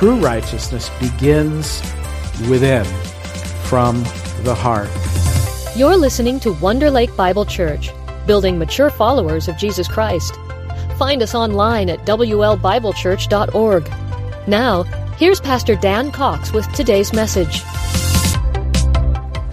true righteousness begins within, from the heart. You're listening to Wonder Lake Bible Church, building mature followers of Jesus Christ. Find us online at WLBibleChurch.org. Now, here's Pastor Dan Cox with today's message.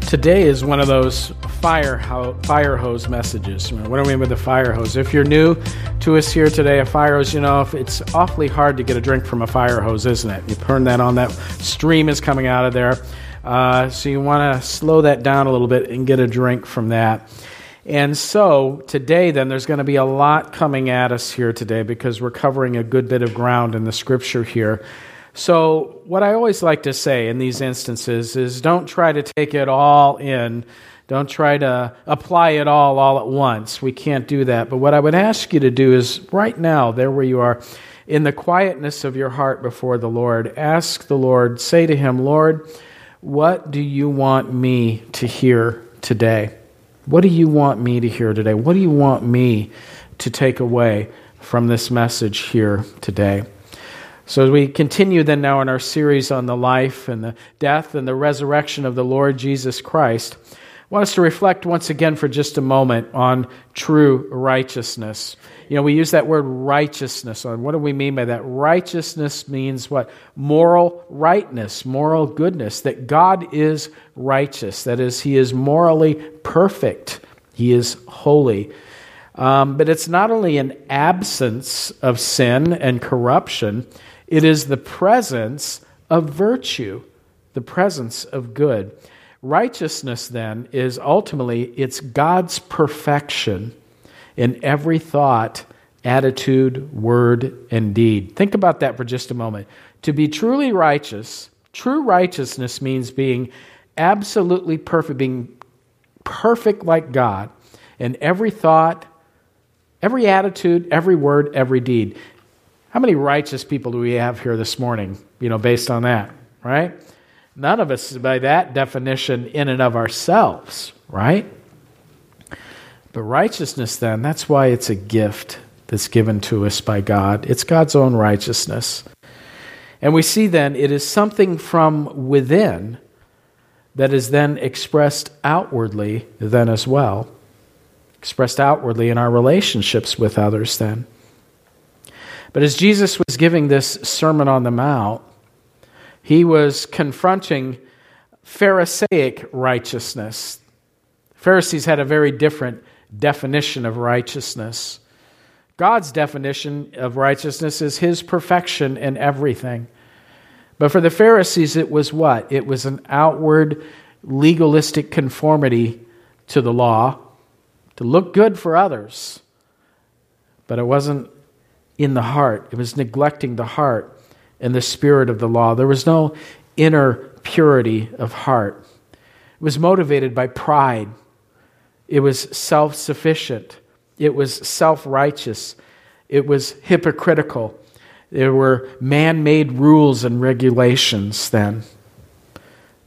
Today is one of those fire, ho- fire hose messages. What do I mean by the fire hose? If you're new to us here today, a fire hose, you know, it's awfully hard to get a drink from a fire hose, isn't it? You turn that on, that stream is coming out of there. Uh, so you want to slow that down a little bit and get a drink from that. And so today, then, there's going to be a lot coming at us here today because we're covering a good bit of ground in the scripture here. So, what I always like to say in these instances is don't try to take it all in. Don't try to apply it all all at once. We can't do that. But what I would ask you to do is right now, there where you are, in the quietness of your heart before the Lord, ask the Lord, say to Him, Lord, what do you want me to hear today? What do you want me to hear today? What do you want me to take away from this message here today? So, as we continue then now in our series on the life and the death and the resurrection of the Lord Jesus Christ, want us to reflect once again for just a moment on true righteousness. You know, we use that word righteousness on what do we mean by that? Righteousness means what? Moral rightness, moral goodness, that God is righteous. That is, He is morally perfect, He is holy. Um, but it's not only an absence of sin and corruption, it is the presence of virtue, the presence of good. Righteousness, then, is ultimately it's God's perfection in every thought, attitude, word, and deed. Think about that for just a moment. To be truly righteous, true righteousness means being absolutely perfect, being perfect like God in every thought, every attitude, every word, every deed. How many righteous people do we have here this morning, you know, based on that, right? None of us, by that definition, in and of ourselves, right? But righteousness, then, that's why it's a gift that's given to us by God. It's God's own righteousness. And we see then it is something from within that is then expressed outwardly, then as well. Expressed outwardly in our relationships with others, then. But as Jesus was giving this Sermon on the Mount, he was confronting Pharisaic righteousness. Pharisees had a very different definition of righteousness. God's definition of righteousness is his perfection in everything. But for the Pharisees, it was what? It was an outward legalistic conformity to the law to look good for others. But it wasn't in the heart, it was neglecting the heart and the spirit of the law. There was no inner purity of heart. It was motivated by pride it was self sufficient. It was self righteous. It was hypocritical. There were man made rules and regulations then.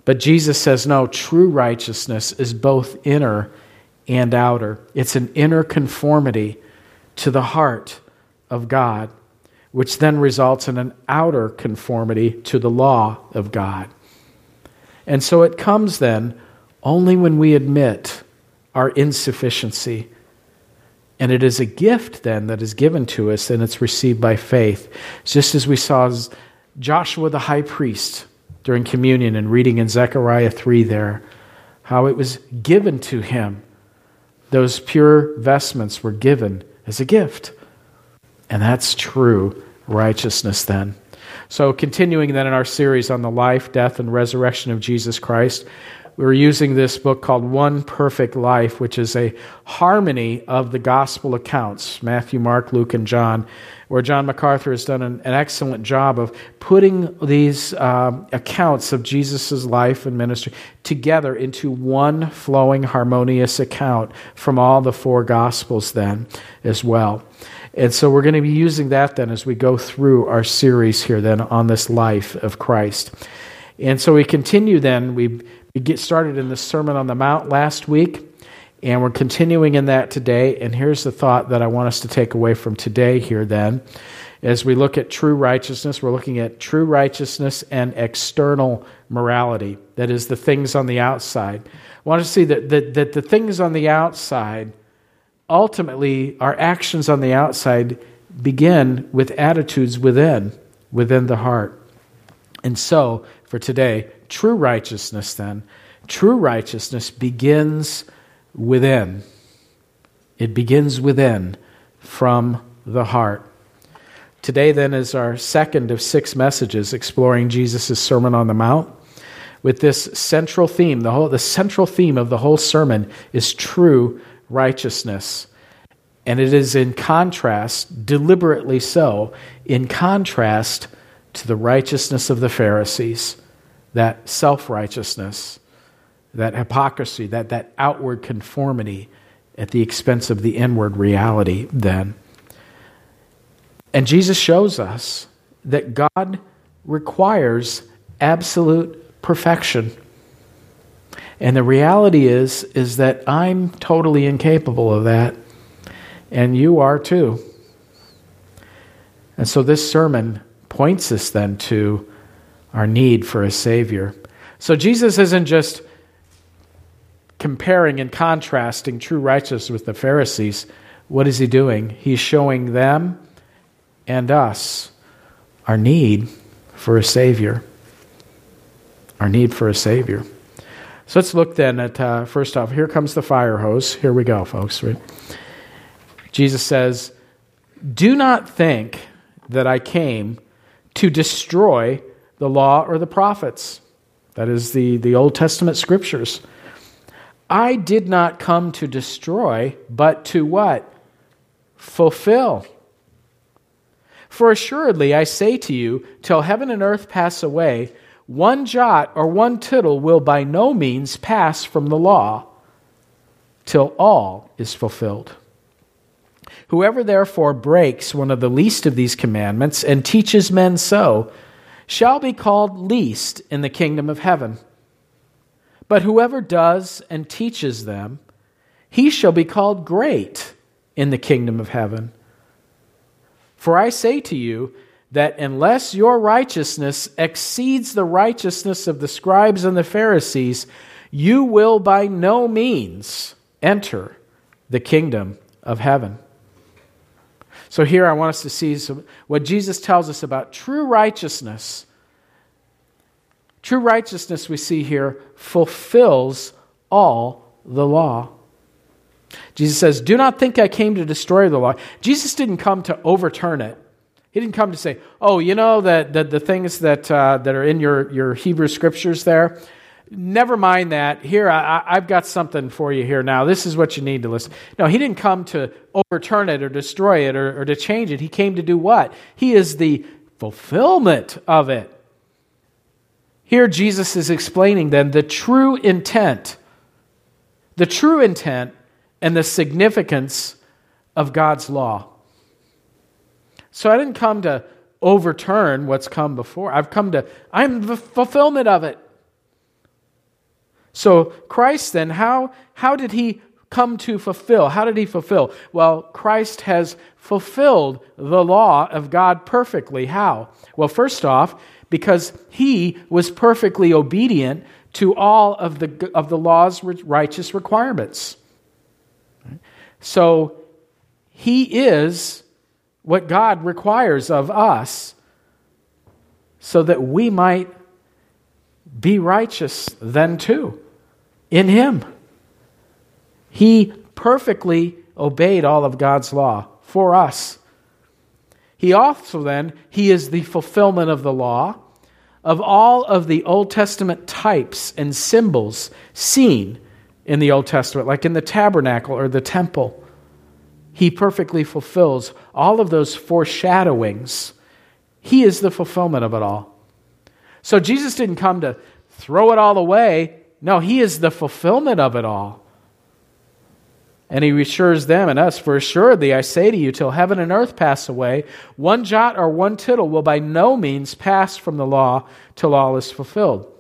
But Jesus says, no, true righteousness is both inner and outer. It's an inner conformity to the heart of God, which then results in an outer conformity to the law of God. And so it comes then only when we admit our insufficiency. And it is a gift then that is given to us and it's received by faith. Just as we saw Joshua the high priest during communion and reading in Zechariah 3 there, how it was given to him. Those pure vestments were given as a gift. And that's true righteousness then. So, continuing then in our series on the life, death, and resurrection of Jesus Christ, we're using this book called One Perfect Life, which is a harmony of the gospel accounts Matthew, Mark, Luke, and John, where John MacArthur has done an, an excellent job of putting these uh, accounts of Jesus' life and ministry together into one flowing, harmonious account from all the four gospels, then, as well. And so we're going to be using that then as we go through our series here then on this life of Christ. And so we continue then, we get started in the Sermon on the Mount last week, and we're continuing in that today. And here's the thought that I want us to take away from today here then As we look at true righteousness, we're looking at true righteousness and external morality. That is, the things on the outside. I want to see that, that, that the things on the outside, ultimately, our actions on the outside begin with attitudes within, within the heart. And so, for today, true righteousness then, true righteousness begins within. It begins within from the heart. Today, then, is our second of six messages exploring Jesus' Sermon on the Mount. With this central theme, the, whole, the central theme of the whole sermon is true righteousness. And it is in contrast, deliberately so, in contrast to the righteousness of the Pharisees, that self righteousness, that hypocrisy, that, that outward conformity at the expense of the inward reality, then. And Jesus shows us that God requires absolute perfection. And the reality is is that I'm totally incapable of that and you are too. And so this sermon points us then to our need for a savior. So Jesus isn't just comparing and contrasting true righteousness with the Pharisees. What is he doing? He's showing them and us our need for a Savior. Our need for a Savior. So let's look then at, uh, first off, here comes the fire hose. Here we go, folks. Right? Jesus says, Do not think that I came to destroy the law or the prophets. That is the, the Old Testament scriptures. I did not come to destroy, but to what? Fulfill. For assuredly I say to you, till heaven and earth pass away, one jot or one tittle will by no means pass from the law, till all is fulfilled. Whoever therefore breaks one of the least of these commandments and teaches men so, shall be called least in the kingdom of heaven. But whoever does and teaches them, he shall be called great in the kingdom of heaven. For I say to you that unless your righteousness exceeds the righteousness of the scribes and the Pharisees, you will by no means enter the kingdom of heaven. So, here I want us to see some, what Jesus tells us about true righteousness. True righteousness, we see here, fulfills all the law. Jesus says, Do not think I came to destroy the law. Jesus didn't come to overturn it. He didn't come to say, Oh, you know that the, the things that, uh, that are in your, your Hebrew scriptures there, never mind that. Here, I, I've got something for you here now. This is what you need to listen. No, he didn't come to overturn it or destroy it or, or to change it. He came to do what? He is the fulfillment of it. Here, Jesus is explaining then the true intent. The true intent and the significance of God's law. So I didn't come to overturn what's come before. I've come to, I'm the fulfillment of it. So Christ then, how, how did he come to fulfill? How did he fulfill? Well, Christ has fulfilled the law of God perfectly. How? Well, first off, because he was perfectly obedient to all of the, of the law's righteous requirements. So he is what God requires of us so that we might be righteous then too in him. He perfectly obeyed all of God's law for us. He also then, he is the fulfillment of the law of all of the Old Testament types and symbols seen in the Old Testament, like in the tabernacle or the temple. He perfectly fulfills all of those foreshadowings. He is the fulfillment of it all. So Jesus didn't come to throw it all away. No, He is the fulfillment of it all. And he assures them and us, For assuredly I say to you, till heaven and earth pass away, one jot or one tittle will by no means pass from the law till all is fulfilled.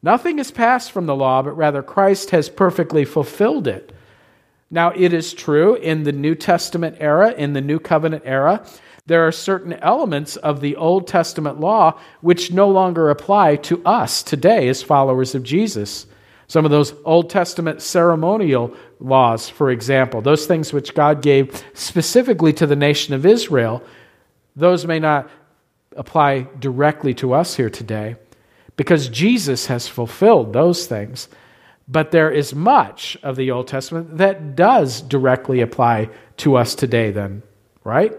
Nothing is passed from the law, but rather Christ has perfectly fulfilled it. Now, it is true in the New Testament era, in the New Covenant era, there are certain elements of the Old Testament law which no longer apply to us today as followers of Jesus. Some of those Old Testament ceremonial laws, for example, those things which God gave specifically to the nation of Israel, those may not apply directly to us here today because Jesus has fulfilled those things. But there is much of the Old Testament that does directly apply to us today, then, right?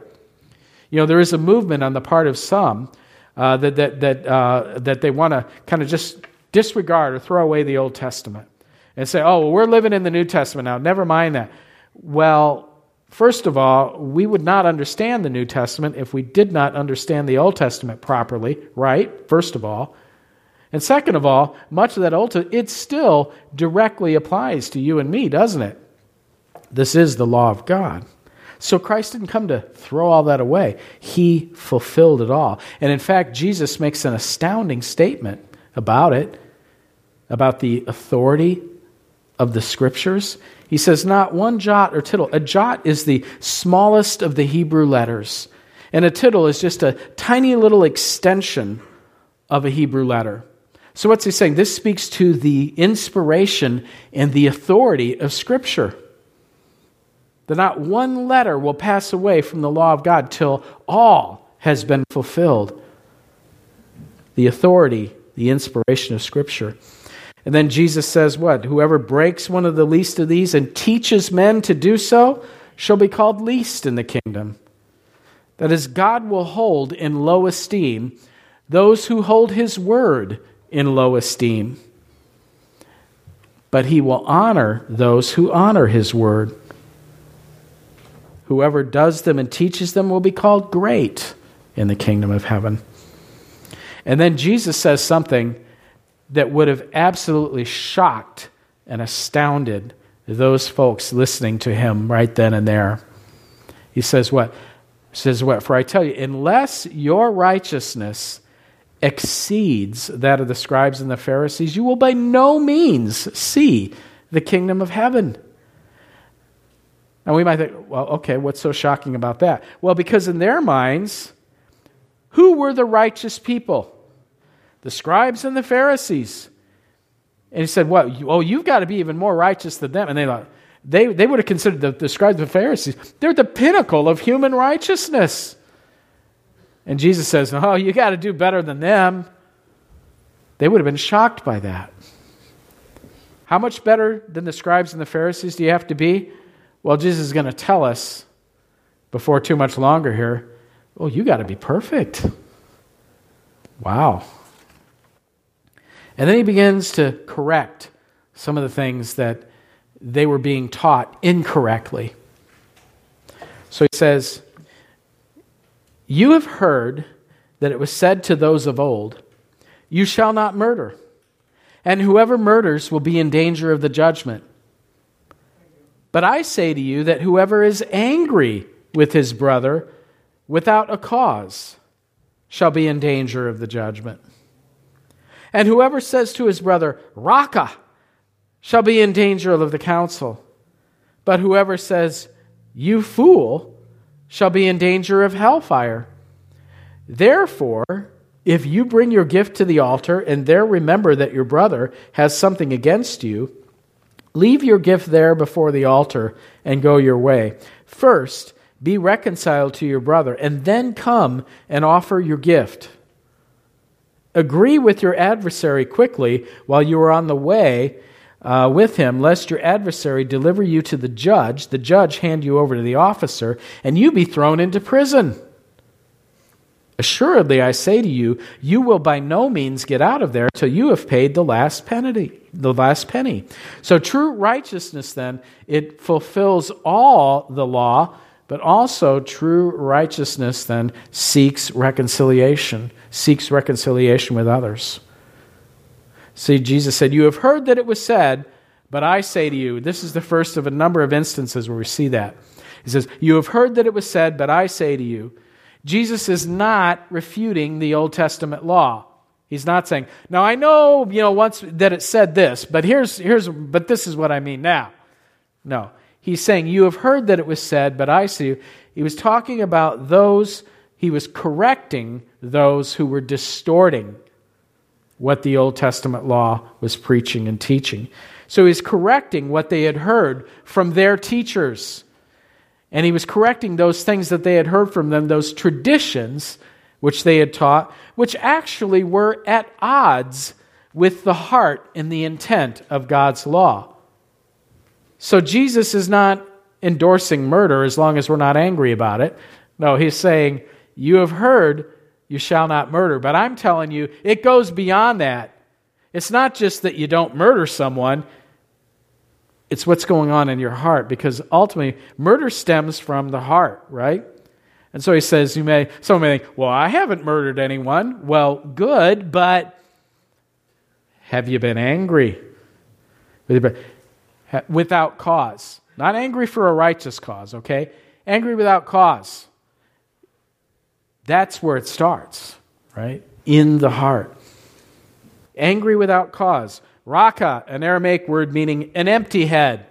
You know, there is a movement on the part of some uh, that, that, that, uh, that they want to kind of just disregard or throw away the Old Testament and say, oh, well, we're living in the New Testament now. Never mind that. Well, first of all, we would not understand the New Testament if we did not understand the Old Testament properly, right? First of all. And second of all, much of that Old Testament, it still directly applies to you and me, doesn't it? This is the law of God. So Christ didn't come to throw all that away. He fulfilled it all. And in fact, Jesus makes an astounding statement about it, about the authority of the scriptures. He says, Not one jot or tittle. A jot is the smallest of the Hebrew letters, and a tittle is just a tiny little extension of a Hebrew letter. So, what's he saying? This speaks to the inspiration and the authority of Scripture that not one letter will pass away from the law of God till all has been fulfilled. The authority, the inspiration of Scripture. And then Jesus says, What? Whoever breaks one of the least of these and teaches men to do so shall be called least in the kingdom. That is, God will hold in low esteem those who hold his word in low esteem. But he will honor those who honor his word. Whoever does them and teaches them will be called great in the kingdom of heaven. And then Jesus says something that would have absolutely shocked and astounded those folks listening to him right then and there. He says what? He says what? For I tell you, unless your righteousness exceeds that of the scribes and the Pharisees, you will by no means see the kingdom of heaven. And we might think, well, okay, what's so shocking about that? Well, because in their minds, who were the righteous people? The scribes and the Pharisees. And he said, What? Oh, you've got to be even more righteous than them. And they thought, they, they would have considered the, the scribes and the Pharisees, they're the pinnacle of human righteousness. And Jesus says, Oh, you got to do better than them. They would have been shocked by that. How much better than the scribes and the Pharisees do you have to be? Well, Jesus is going to tell us before too much longer here, oh, you got to be perfect. Wow. And then he begins to correct some of the things that they were being taught incorrectly. So he says, You have heard that it was said to those of old, You shall not murder, and whoever murders will be in danger of the judgment. But I say to you that whoever is angry with his brother without a cause shall be in danger of the judgment. And whoever says to his brother, Raca, shall be in danger of the council. But whoever says, You fool, shall be in danger of hellfire. Therefore, if you bring your gift to the altar and there remember that your brother has something against you, Leave your gift there before the altar and go your way. First, be reconciled to your brother, and then come and offer your gift. Agree with your adversary quickly while you are on the way uh, with him, lest your adversary deliver you to the judge, the judge hand you over to the officer, and you be thrown into prison. Assuredly, I say to you, you will by no means get out of there till you have paid the last penny. The last penny. So, true righteousness, then, it fulfills all the law, but also true righteousness, then, seeks reconciliation, seeks reconciliation with others. See, Jesus said, You have heard that it was said, but I say to you, this is the first of a number of instances where we see that. He says, You have heard that it was said, but I say to you, Jesus is not refuting the Old Testament law. He's not saying, "Now I know, you know, once that it said this, but here's here's but this is what I mean now." No. He's saying, "You have heard that it was said, but I see you." He was talking about those he was correcting those who were distorting what the Old Testament law was preaching and teaching. So he's correcting what they had heard from their teachers. And he was correcting those things that they had heard from them, those traditions which they had taught, which actually were at odds with the heart and the intent of God's law. So Jesus is not endorsing murder as long as we're not angry about it. No, he's saying, You have heard, you shall not murder. But I'm telling you, it goes beyond that. It's not just that you don't murder someone, it's what's going on in your heart because ultimately murder stems from the heart, right? And so he says, You may, someone may think, Well, I haven't murdered anyone. Well, good, but have you been angry? Without cause. Not angry for a righteous cause, okay? Angry without cause. That's where it starts, right? In the heart. Angry without cause. Raka, an Aramaic word meaning an empty head,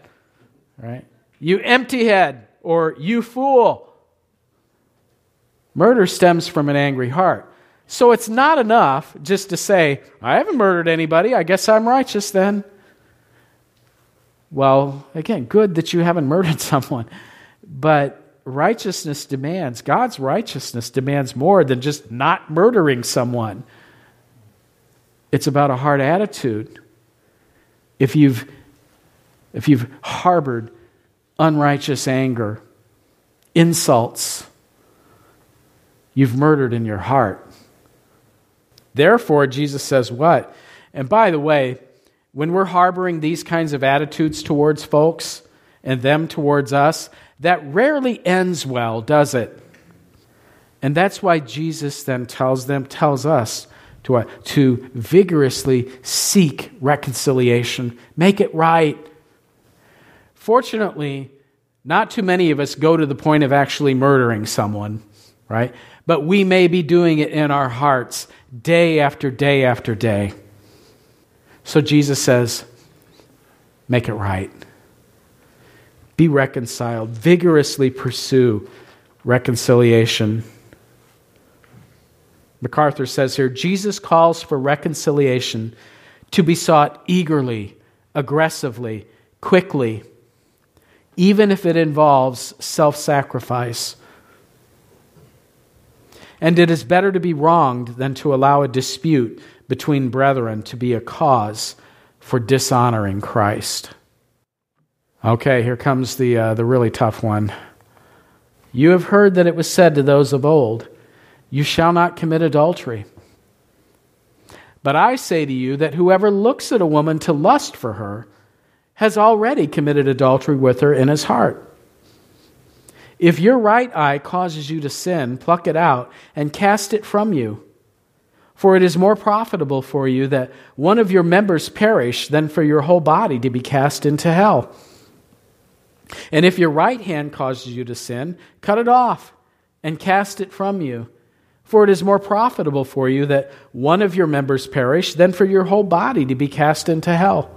right? You empty head, or you fool. Murder stems from an angry heart. So it's not enough just to say, I haven't murdered anybody, I guess I'm righteous then. Well, again, good that you haven't murdered someone, but righteousness demands, God's righteousness demands more than just not murdering someone. It's about a hard attitude. If you've, if you've harbored unrighteous anger, insults, you've murdered in your heart. Therefore, Jesus says, What? And by the way, when we're harboring these kinds of attitudes towards folks and them towards us, that rarely ends well, does it? And that's why Jesus then tells them, tells us to, uh, to vigorously seek reconciliation, make it right. Fortunately, not too many of us go to the point of actually murdering someone, right? But we may be doing it in our hearts day after day after day. So Jesus says, make it right. Be reconciled. Vigorously pursue reconciliation. MacArthur says here Jesus calls for reconciliation to be sought eagerly, aggressively, quickly, even if it involves self sacrifice. And it is better to be wronged than to allow a dispute between brethren to be a cause for dishonoring Christ. Okay, here comes the, uh, the really tough one. You have heard that it was said to those of old, You shall not commit adultery. But I say to you that whoever looks at a woman to lust for her has already committed adultery with her in his heart. If your right eye causes you to sin, pluck it out and cast it from you. For it is more profitable for you that one of your members perish than for your whole body to be cast into hell. And if your right hand causes you to sin, cut it off and cast it from you. For it is more profitable for you that one of your members perish than for your whole body to be cast into hell.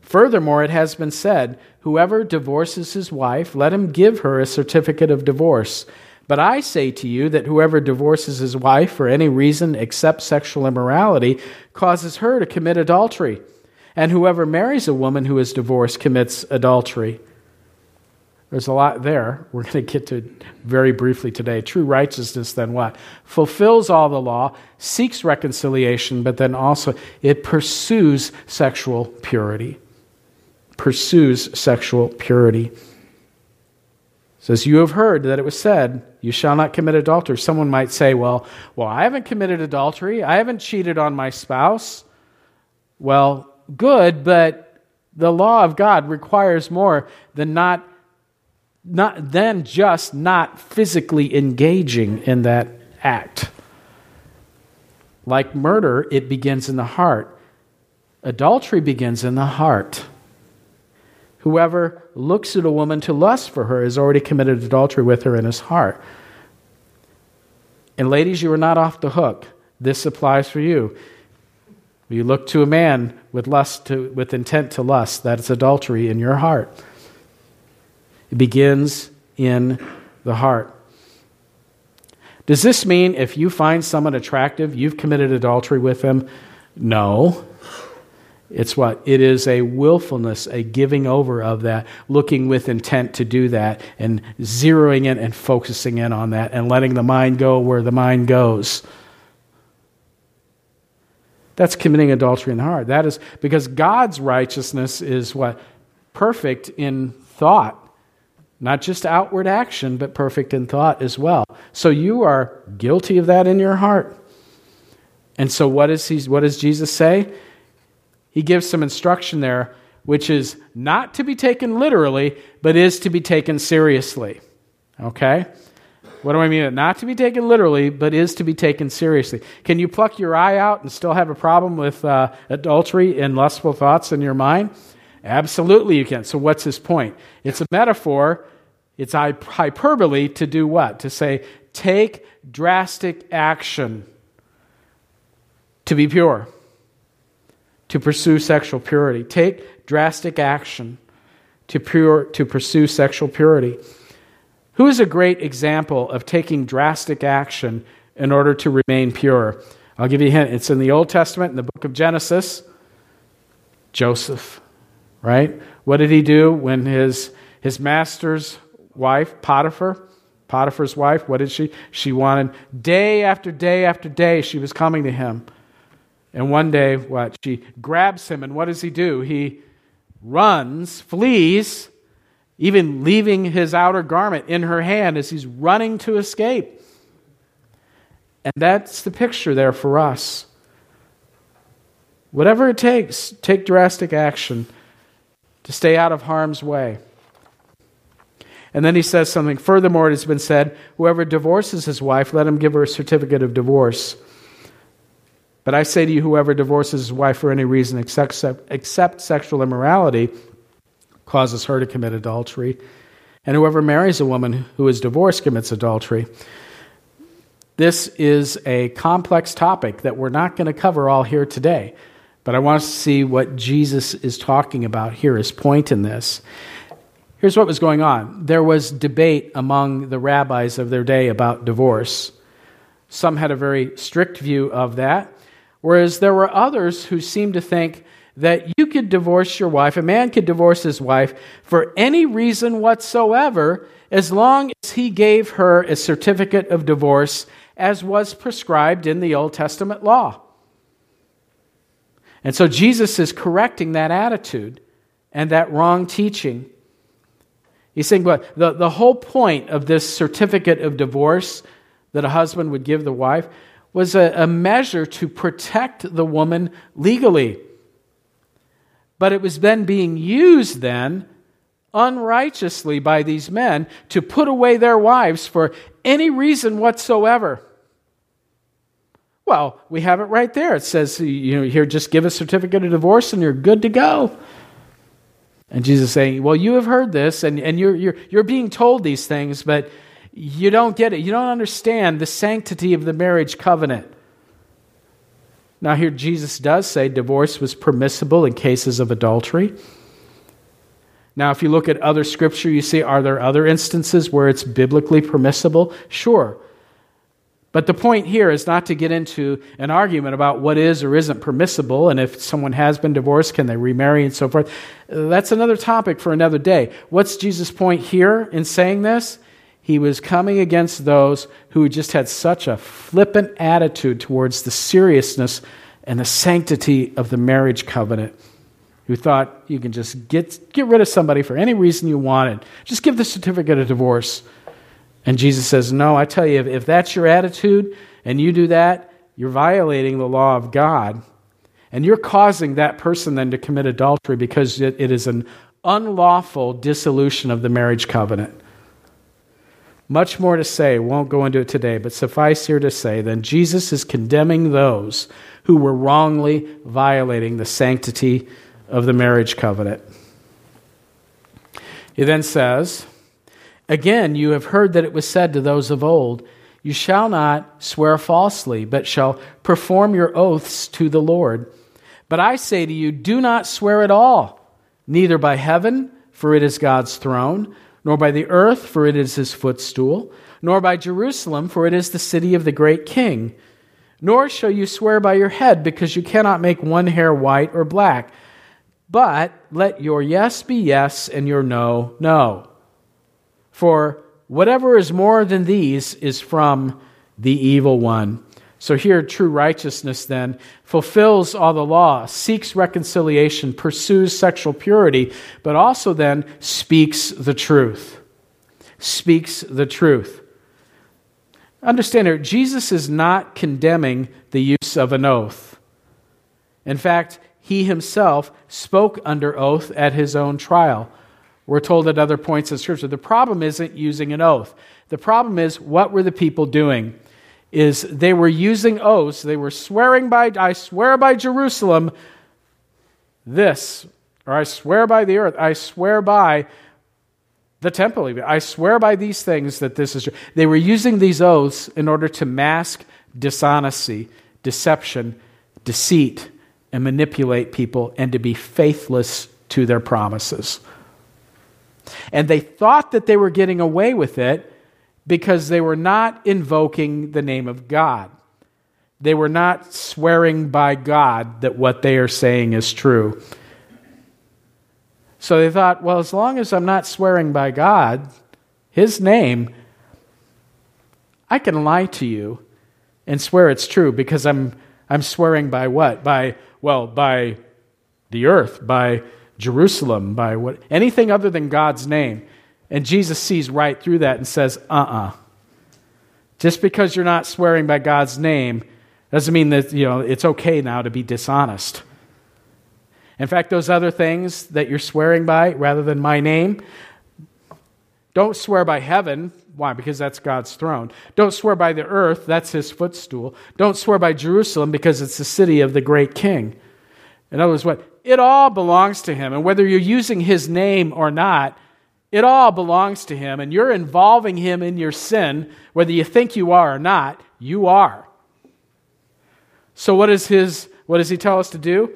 Furthermore, it has been said, Whoever divorces his wife, let him give her a certificate of divorce. But I say to you that whoever divorces his wife for any reason except sexual immorality causes her to commit adultery. And whoever marries a woman who is divorced commits adultery. There's a lot there. We're going to get to very briefly today. True righteousness, then what? Fulfills all the law, seeks reconciliation, but then also it pursues sexual purity pursues sexual purity. It says, You have heard that it was said, You shall not commit adultery. Someone might say, Well, well, I haven't committed adultery. I haven't cheated on my spouse. Well, good, but the law of God requires more than not, not than just not physically engaging in that act. Like murder, it begins in the heart. Adultery begins in the heart. Whoever looks at a woman to lust for her has already committed adultery with her in his heart. And ladies, you are not off the hook. This applies for you. You look to a man with lust to, with intent to lust, that's adultery in your heart. It begins in the heart. Does this mean if you find someone attractive, you've committed adultery with them? No. It's what? It is a willfulness, a giving over of that, looking with intent to do that, and zeroing in and focusing in on that, and letting the mind go where the mind goes. That's committing adultery in the heart. That is because God's righteousness is what? Perfect in thought. Not just outward action, but perfect in thought as well. So you are guilty of that in your heart. And so what, is he, what does Jesus say? He gives some instruction there, which is not to be taken literally, but is to be taken seriously. Okay? What do I mean? Not to be taken literally, but is to be taken seriously. Can you pluck your eye out and still have a problem with uh, adultery and lustful thoughts in your mind? Absolutely, you can. So, what's his point? It's a metaphor, it's hyperbole to do what? To say, take drastic action to be pure, to pursue sexual purity. Take drastic action to, pure, to pursue sexual purity. Who is a great example of taking drastic action in order to remain pure? I'll give you a hint. It's in the Old Testament, in the book of Genesis. Joseph, right? What did he do when his, his master's wife, Potiphar, Potiphar's wife, what did she? She wanted day after day after day, she was coming to him. And one day, what? She grabs him, and what does he do? He runs, flees, even leaving his outer garment in her hand as he's running to escape. And that's the picture there for us. Whatever it takes, take drastic action to stay out of harm's way. And then he says something. Furthermore, it has been said whoever divorces his wife, let him give her a certificate of divorce. But I say to you, whoever divorces his wife for any reason except, except sexual immorality causes her to commit adultery. And whoever marries a woman who is divorced commits adultery. This is a complex topic that we're not going to cover all here today. But I want us to see what Jesus is talking about here, his point in this. Here's what was going on there was debate among the rabbis of their day about divorce. Some had a very strict view of that, whereas there were others who seemed to think that you could divorce your wife, a man could divorce his wife for any reason whatsoever, as long as he gave her a certificate of divorce as was prescribed in the Old Testament law. And so Jesus is correcting that attitude and that wrong teaching. He's saying, but the, the whole point of this certificate of divorce that a husband would give the wife was a, a measure to protect the woman legally. But it was then being used then unrighteously by these men to put away their wives for any reason whatsoever. Well, we have it right there. It says, you know, here, just give a certificate of divorce and you're good to go. And Jesus saying, Well, you have heard this and, and you're, you're, you're being told these things, but you don't get it. You don't understand the sanctity of the marriage covenant. Now, here Jesus does say divorce was permissible in cases of adultery. Now, if you look at other scripture, you see, are there other instances where it's biblically permissible? Sure. But the point here is not to get into an argument about what is or isn't permissible, and if someone has been divorced, can they remarry and so forth. That's another topic for another day. What's Jesus' point here in saying this? He was coming against those who just had such a flippant attitude towards the seriousness and the sanctity of the marriage covenant, who thought you can just get, get rid of somebody for any reason you wanted. Just give the certificate of divorce. And Jesus says, No, I tell you, if, if that's your attitude and you do that, you're violating the law of God. And you're causing that person then to commit adultery because it, it is an unlawful dissolution of the marriage covenant. Much more to say, won't go into it today, but suffice here to say, then Jesus is condemning those who were wrongly violating the sanctity of the marriage covenant. He then says, Again, you have heard that it was said to those of old, You shall not swear falsely, but shall perform your oaths to the Lord. But I say to you, do not swear at all, neither by heaven, for it is God's throne, nor by the earth, for it is his footstool, nor by Jerusalem, for it is the city of the great king. Nor shall you swear by your head, because you cannot make one hair white or black. But let your yes be yes and your no, no. For whatever is more than these is from the evil one. So here, true righteousness then fulfills all the law, seeks reconciliation, pursues sexual purity, but also then speaks the truth. Speaks the truth. Understand here, Jesus is not condemning the use of an oath. In fact, he himself spoke under oath at his own trial. We're told at other points in Scripture. The problem isn't using an oath. The problem is, what were the people doing? Is they were using oaths. They were swearing by, I swear by Jerusalem this, or I swear by the earth, I swear by the temple, even. I swear by these things that this is true. They were using these oaths in order to mask dishonesty, deception, deceit, and manipulate people and to be faithless to their promises. And they thought that they were getting away with it because they were not invoking the name of God. They were not swearing by God that what they are saying is true. So they thought, well, as long as I'm not swearing by God, His name, I can lie to you and swear it's true because I'm, I'm swearing by what? By well, by the earth, by Jerusalem, by what anything other than God's name. And Jesus sees right through that and says, "Uh uh Just because you're not swearing by God's name doesn't mean that you know it's okay now to be dishonest. In fact, those other things that you're swearing by rather than my name, don't swear by heaven. Why? Because that's God's throne. Don't swear by the earth. That's his footstool. Don't swear by Jerusalem because it's the city of the great king. In other words, what? It all belongs to him. And whether you're using his name or not, it all belongs to him. And you're involving him in your sin, whether you think you are or not, you are. So what is his what does he tell us to do?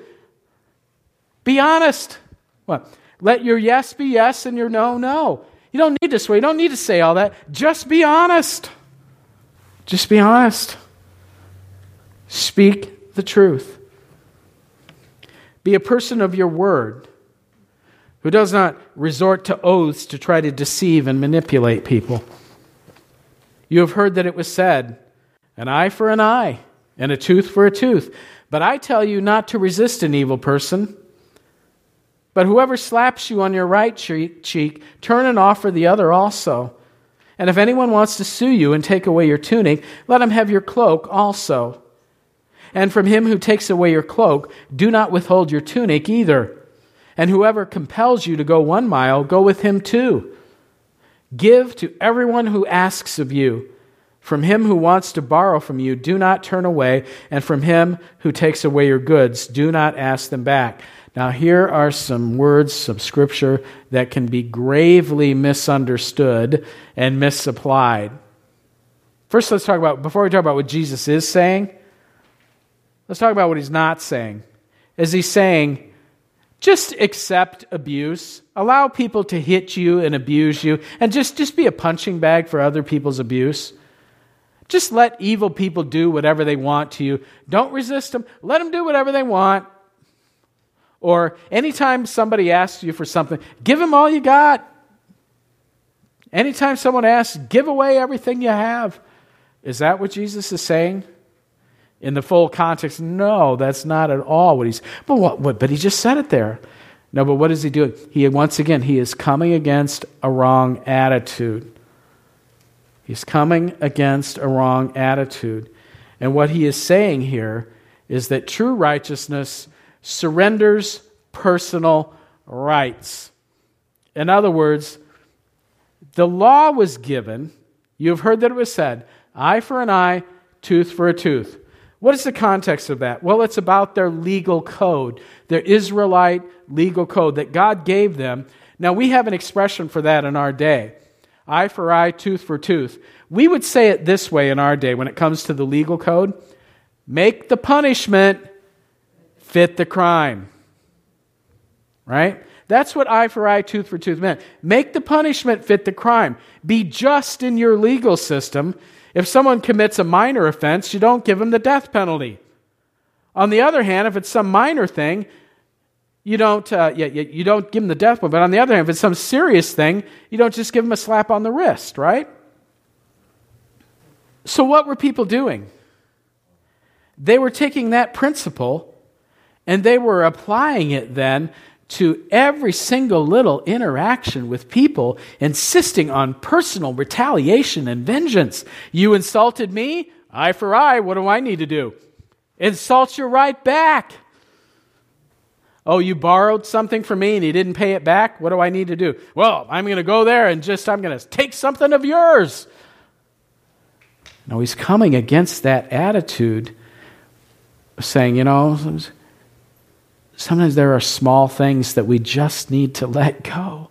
Be honest. What? Let your yes be yes and your no, no. You don't need to swear. You don't need to say all that. Just be honest. Just be honest. Speak the truth. Be a person of your word who does not resort to oaths to try to deceive and manipulate people. You have heard that it was said, an eye for an eye and a tooth for a tooth. But I tell you not to resist an evil person. But whoever slaps you on your right cheek, turn and offer the other also. And if anyone wants to sue you and take away your tunic, let him have your cloak also. And from him who takes away your cloak, do not withhold your tunic either. And whoever compels you to go one mile, go with him too. Give to everyone who asks of you. From him who wants to borrow from you, do not turn away. And from him who takes away your goods, do not ask them back. Now, here are some words of Scripture that can be gravely misunderstood and misapplied. First, let's talk about, before we talk about what Jesus is saying, let's talk about what he's not saying. Is he saying, just accept abuse, allow people to hit you and abuse you, and just, just be a punching bag for other people's abuse? Just let evil people do whatever they want to you. Don't resist them. Let them do whatever they want. Or anytime somebody asks you for something, give them all you got. Anytime someone asks, give away everything you have. Is that what Jesus is saying? In the full context, no, that's not at all what he's. But what, what? But he just said it there. No, but what is he doing? He once again he is coming against a wrong attitude. He's coming against a wrong attitude, and what he is saying here is that true righteousness surrenders personal rights. In other words, the law was given. You have heard that it was said, eye for an eye, tooth for a tooth. What is the context of that? Well, it's about their legal code, their Israelite legal code that God gave them. Now, we have an expression for that in our day eye for eye, tooth for tooth. We would say it this way in our day when it comes to the legal code make the punishment fit the crime. Right? That's what eye for eye, tooth for tooth meant. Make the punishment fit the crime. Be just in your legal system. If someone commits a minor offense, you don't give them the death penalty. On the other hand, if it's some minor thing, you don't, uh, you, you don't give them the death penalty. But on the other hand, if it's some serious thing, you don't just give them a slap on the wrist, right? So, what were people doing? They were taking that principle and they were applying it then to every single little interaction with people, insisting on personal retaliation and vengeance. You insulted me, eye for eye, what do I need to do? Insult you right back. Oh, you borrowed something from me and you didn't pay it back? What do I need to do? Well, I'm going to go there and just, I'm going to take something of yours. No, he's coming against that attitude, saying, you know, sometimes there are small things that we just need to let go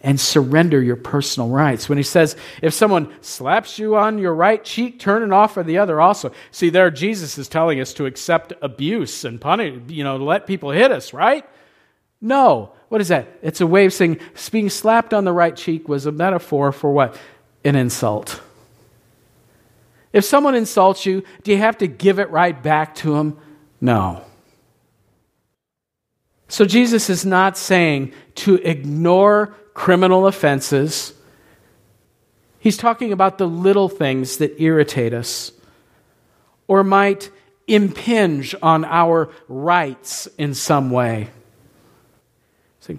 and surrender your personal rights. When he says, if someone slaps you on your right cheek, turn it off for the other also. See, there Jesus is telling us to accept abuse and punish, you know, let people hit us, right? No. What is that? It's a way of saying being slapped on the right cheek was a metaphor for what? An insult. If someone insults you, do you have to give it right back to them? No. So Jesus is not saying to ignore criminal offenses. He's talking about the little things that irritate us or might impinge on our rights in some way. So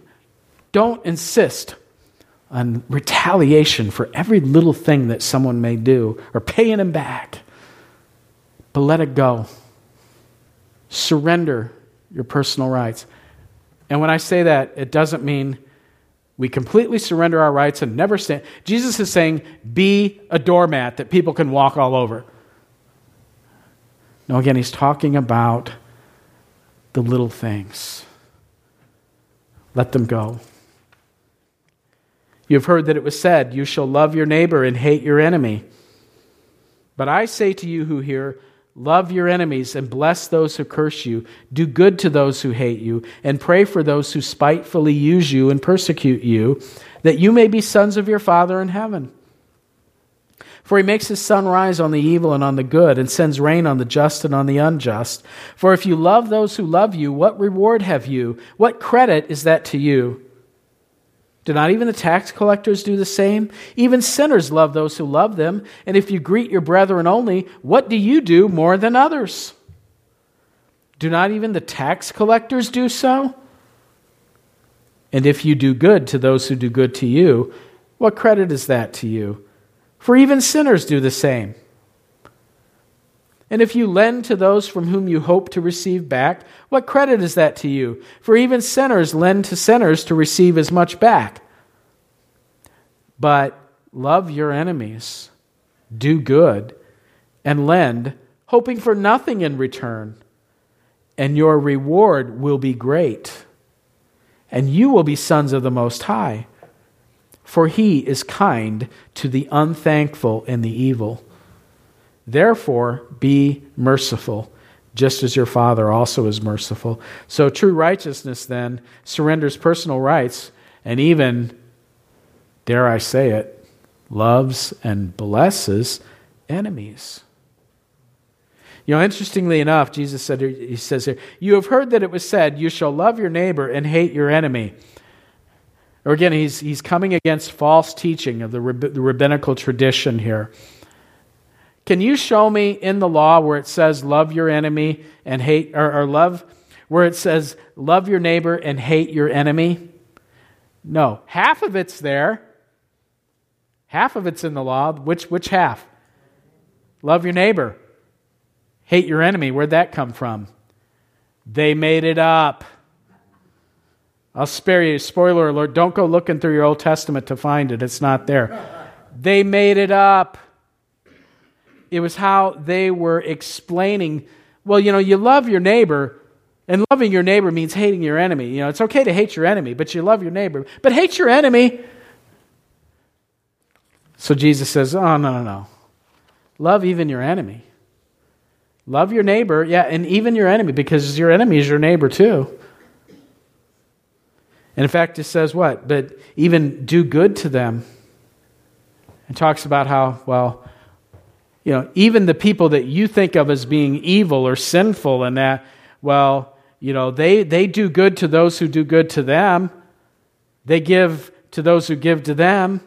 don't insist on retaliation for every little thing that someone may do or paying them back, but let it go. Surrender your personal rights. And when I say that, it doesn't mean we completely surrender our rights and never stand. Jesus is saying, be a doormat that people can walk all over. No, again, he's talking about the little things. Let them go. You've heard that it was said, You shall love your neighbor and hate your enemy. But I say to you who hear, Love your enemies and bless those who curse you. Do good to those who hate you, and pray for those who spitefully use you and persecute you, that you may be sons of your Father in heaven. For he makes his sun rise on the evil and on the good, and sends rain on the just and on the unjust. For if you love those who love you, what reward have you? What credit is that to you? Do not even the tax collectors do the same? Even sinners love those who love them. And if you greet your brethren only, what do you do more than others? Do not even the tax collectors do so? And if you do good to those who do good to you, what credit is that to you? For even sinners do the same. And if you lend to those from whom you hope to receive back, what credit is that to you? For even sinners lend to sinners to receive as much back. But love your enemies, do good, and lend, hoping for nothing in return. And your reward will be great. And you will be sons of the Most High. For he is kind to the unthankful and the evil. Therefore, be merciful, just as your Father also is merciful. So, true righteousness then surrenders personal rights and even, dare I say it, loves and blesses enemies. You know, interestingly enough, Jesus said, He says here, You have heard that it was said, You shall love your neighbor and hate your enemy. Or again, he's, he's coming against false teaching of the, the rabbinical tradition here. Can you show me in the law where it says love your enemy and hate, or, or love, where it says love your neighbor and hate your enemy? No. Half of it's there. Half of it's in the law. Which, which half? Love your neighbor. Hate your enemy. Where'd that come from? They made it up. I'll spare you. Spoiler alert. Don't go looking through your Old Testament to find it. It's not there. They made it up. It was how they were explaining, well, you know, you love your neighbor, and loving your neighbor means hating your enemy. You know, it's okay to hate your enemy, but you love your neighbor. But hate your enemy. So Jesus says, oh, no, no, no. Love even your enemy. Love your neighbor, yeah, and even your enemy, because your enemy is your neighbor too. And in fact, it says what? But even do good to them. It talks about how, well, you know, even the people that you think of as being evil or sinful and that, well, you know, they, they do good to those who do good to them. They give to those who give to them.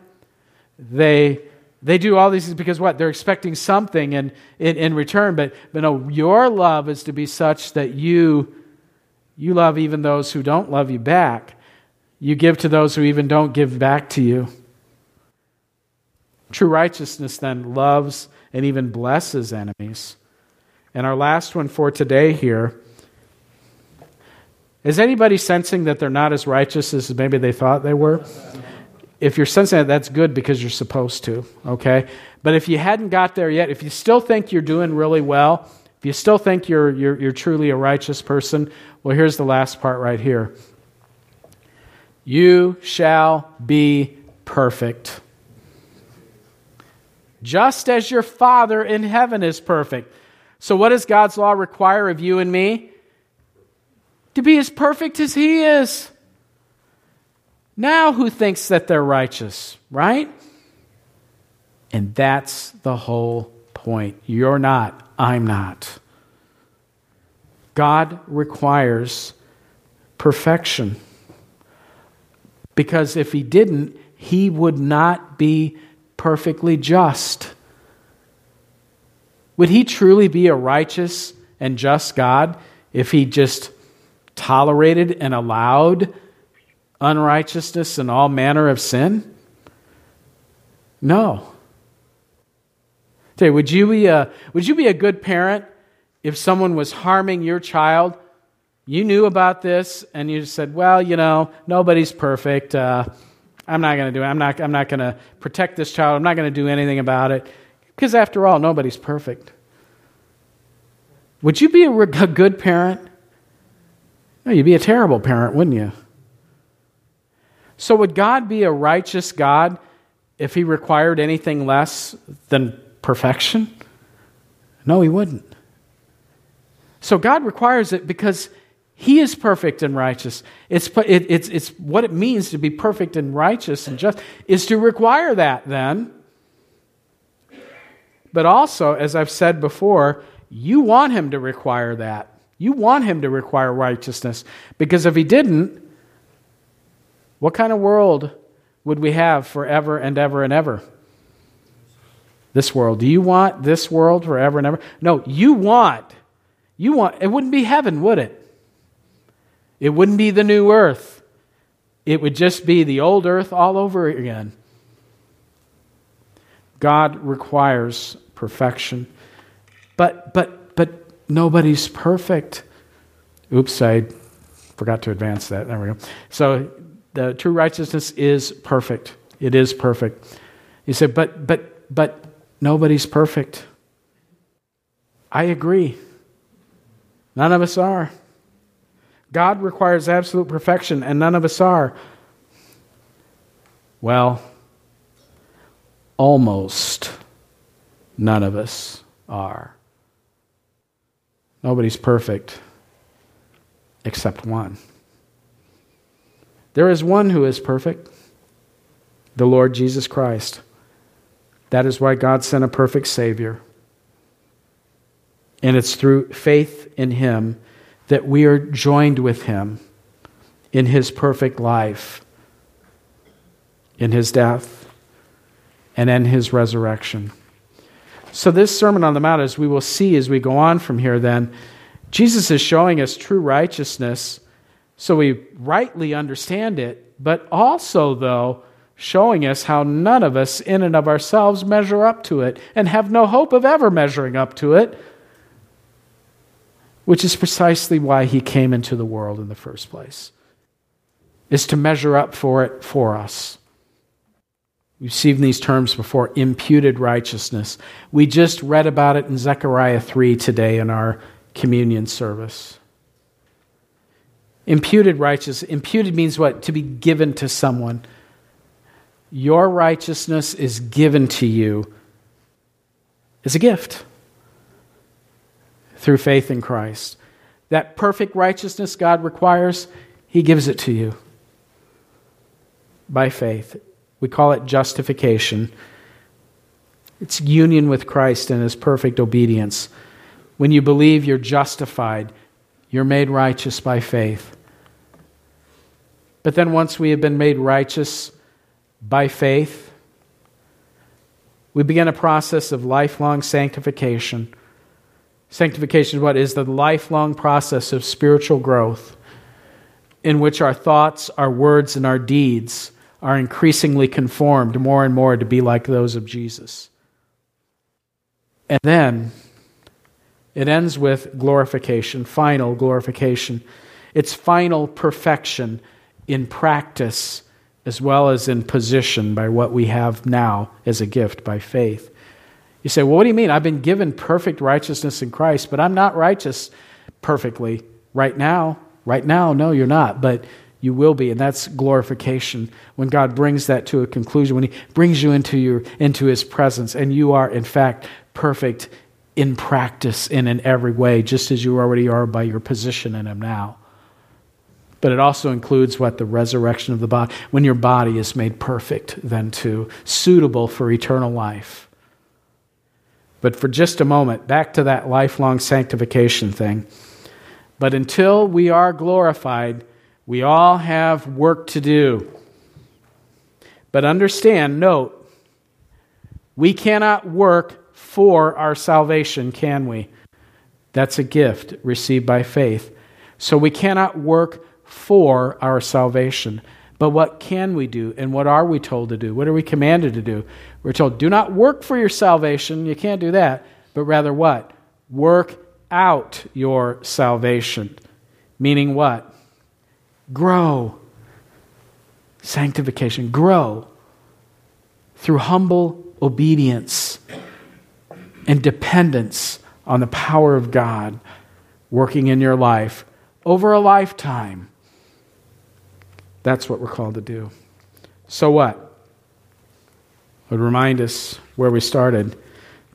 They, they do all these things because what? They're expecting something in, in, in return. But, but no, your love is to be such that you, you love even those who don't love you back. You give to those who even don't give back to you. True righteousness then loves and even blesses enemies. And our last one for today here is anybody sensing that they're not as righteous as maybe they thought they were? If you're sensing that, that's good because you're supposed to, okay? But if you hadn't got there yet, if you still think you're doing really well, if you still think you're, you're, you're truly a righteous person, well, here's the last part right here. You shall be perfect. Just as your Father in heaven is perfect. So, what does God's law require of you and me? to be as perfect as He is. Now, who thinks that they're righteous, right? And that's the whole point. You're not, I'm not. God requires perfection. Because if He didn't, He would not be perfectly just. Would He truly be a righteous and just God if He just tolerated and allowed unrighteousness and all manner of sin? No. Say, would you be a would you be a good parent if someone was harming your child? You knew about this and you said, "Well, you know, nobody's perfect. Uh, I'm not going to do it. I'm not. I'm not going to protect this child. I'm not going to do anything about it because, after all, nobody's perfect." Would you be a, a good parent? No, you'd be a terrible parent, wouldn't you? So, would God be a righteous God if he required anything less than perfection? No, he wouldn't. So, God requires it because he is perfect and righteous. It's, it, it's, it's what it means to be perfect and righteous and just, is to require that then. But also, as I've said before, you want him to require that. You want him to require righteousness because if he didn't, what kind of world would we have forever and ever and ever? This world. Do you want this world forever and ever? No, you want. You want. It wouldn't be heaven, would it? It wouldn't be the new earth. It would just be the old earth all over again. God requires perfection. But but but Nobody's perfect. Oops, I forgot to advance that. There we go. So the true righteousness is perfect. It is perfect. You say, but but but nobody's perfect. I agree. None of us are. God requires absolute perfection, and none of us are. Well, almost none of us are. Nobody's perfect except one. There is one who is perfect, the Lord Jesus Christ. That is why God sent a perfect Savior. And it's through faith in Him that we are joined with Him in His perfect life, in His death, and in His resurrection. So, this Sermon on the Mount, as we will see as we go on from here, then, Jesus is showing us true righteousness so we rightly understand it, but also, though, showing us how none of us, in and of ourselves, measure up to it and have no hope of ever measuring up to it, which is precisely why he came into the world in the first place, is to measure up for it for us. We've seen these terms before imputed righteousness. We just read about it in Zechariah 3 today in our communion service. Imputed righteousness. Imputed means what? To be given to someone. Your righteousness is given to you as a gift through faith in Christ. That perfect righteousness God requires, He gives it to you. by faith. We call it justification. It's union with Christ in his perfect obedience. When you believe you're justified, you're made righteous by faith. But then, once we have been made righteous by faith, we begin a process of lifelong sanctification. Sanctification is what is the lifelong process of spiritual growth in which our thoughts, our words, and our deeds are increasingly conformed more and more to be like those of Jesus. And then it ends with glorification, final glorification. It's final perfection in practice as well as in position by what we have now as a gift by faith. You say, well, what do you mean? I've been given perfect righteousness in Christ, but I'm not righteous perfectly right now. Right now, no, you're not, but you will be, and that's glorification when God brings that to a conclusion, when He brings you into, your, into His presence, and you are, in fact, perfect in practice and in every way, just as you already are by your position in Him now. But it also includes what? The resurrection of the body, when your body is made perfect, then too, suitable for eternal life. But for just a moment, back to that lifelong sanctification thing. But until we are glorified, we all have work to do. But understand, note, we cannot work for our salvation, can we? That's a gift received by faith. So we cannot work for our salvation. But what can we do? And what are we told to do? What are we commanded to do? We're told, do not work for your salvation. You can't do that. But rather what? Work out your salvation. Meaning what? Grow. Sanctification. Grow through humble obedience and dependence on the power of God working in your life over a lifetime. That's what we're called to do. So what? I would remind us where we started.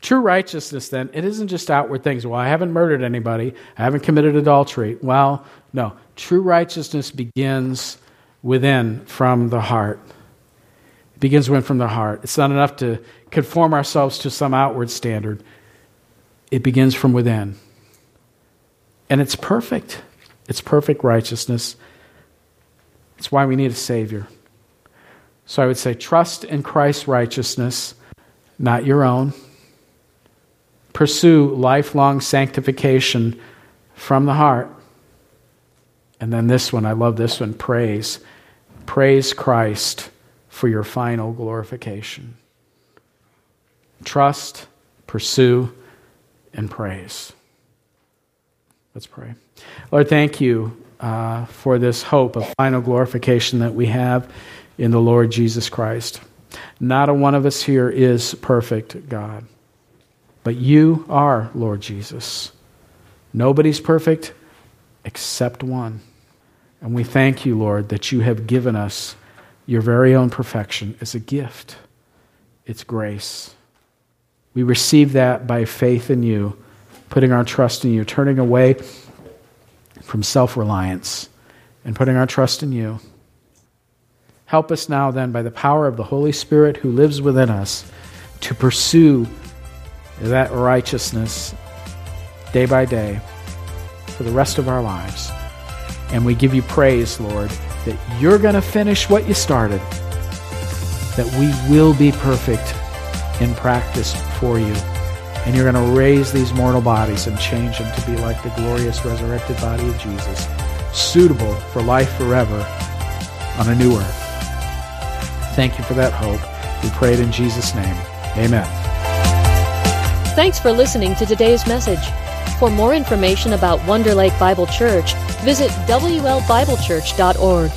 True righteousness, then, it isn't just outward things. Well, I haven't murdered anybody, I haven't committed adultery. Well, no. True righteousness begins within from the heart. It begins within from the heart. It's not enough to conform ourselves to some outward standard, it begins from within. And it's perfect. It's perfect righteousness. It's why we need a Savior. So I would say trust in Christ's righteousness, not your own. Pursue lifelong sanctification from the heart. And then this one, I love this one praise. Praise Christ for your final glorification. Trust, pursue, and praise. Let's pray. Lord, thank you uh, for this hope of final glorification that we have in the Lord Jesus Christ. Not a one of us here is perfect, God, but you are, Lord Jesus. Nobody's perfect except one. And we thank you, Lord, that you have given us your very own perfection as a gift. It's grace. We receive that by faith in you, putting our trust in you, turning away from self reliance and putting our trust in you. Help us now, then, by the power of the Holy Spirit who lives within us, to pursue that righteousness day by day for the rest of our lives. And we give you praise, Lord, that you're going to finish what you started, that we will be perfect in practice for you. And you're going to raise these mortal bodies and change them to be like the glorious resurrected body of Jesus, suitable for life forever on a new earth. Thank you for that hope. We pray it in Jesus' name. Amen. Thanks for listening to today's message. For more information about Wonder Lake Bible Church, visit WLBibleChurch.org.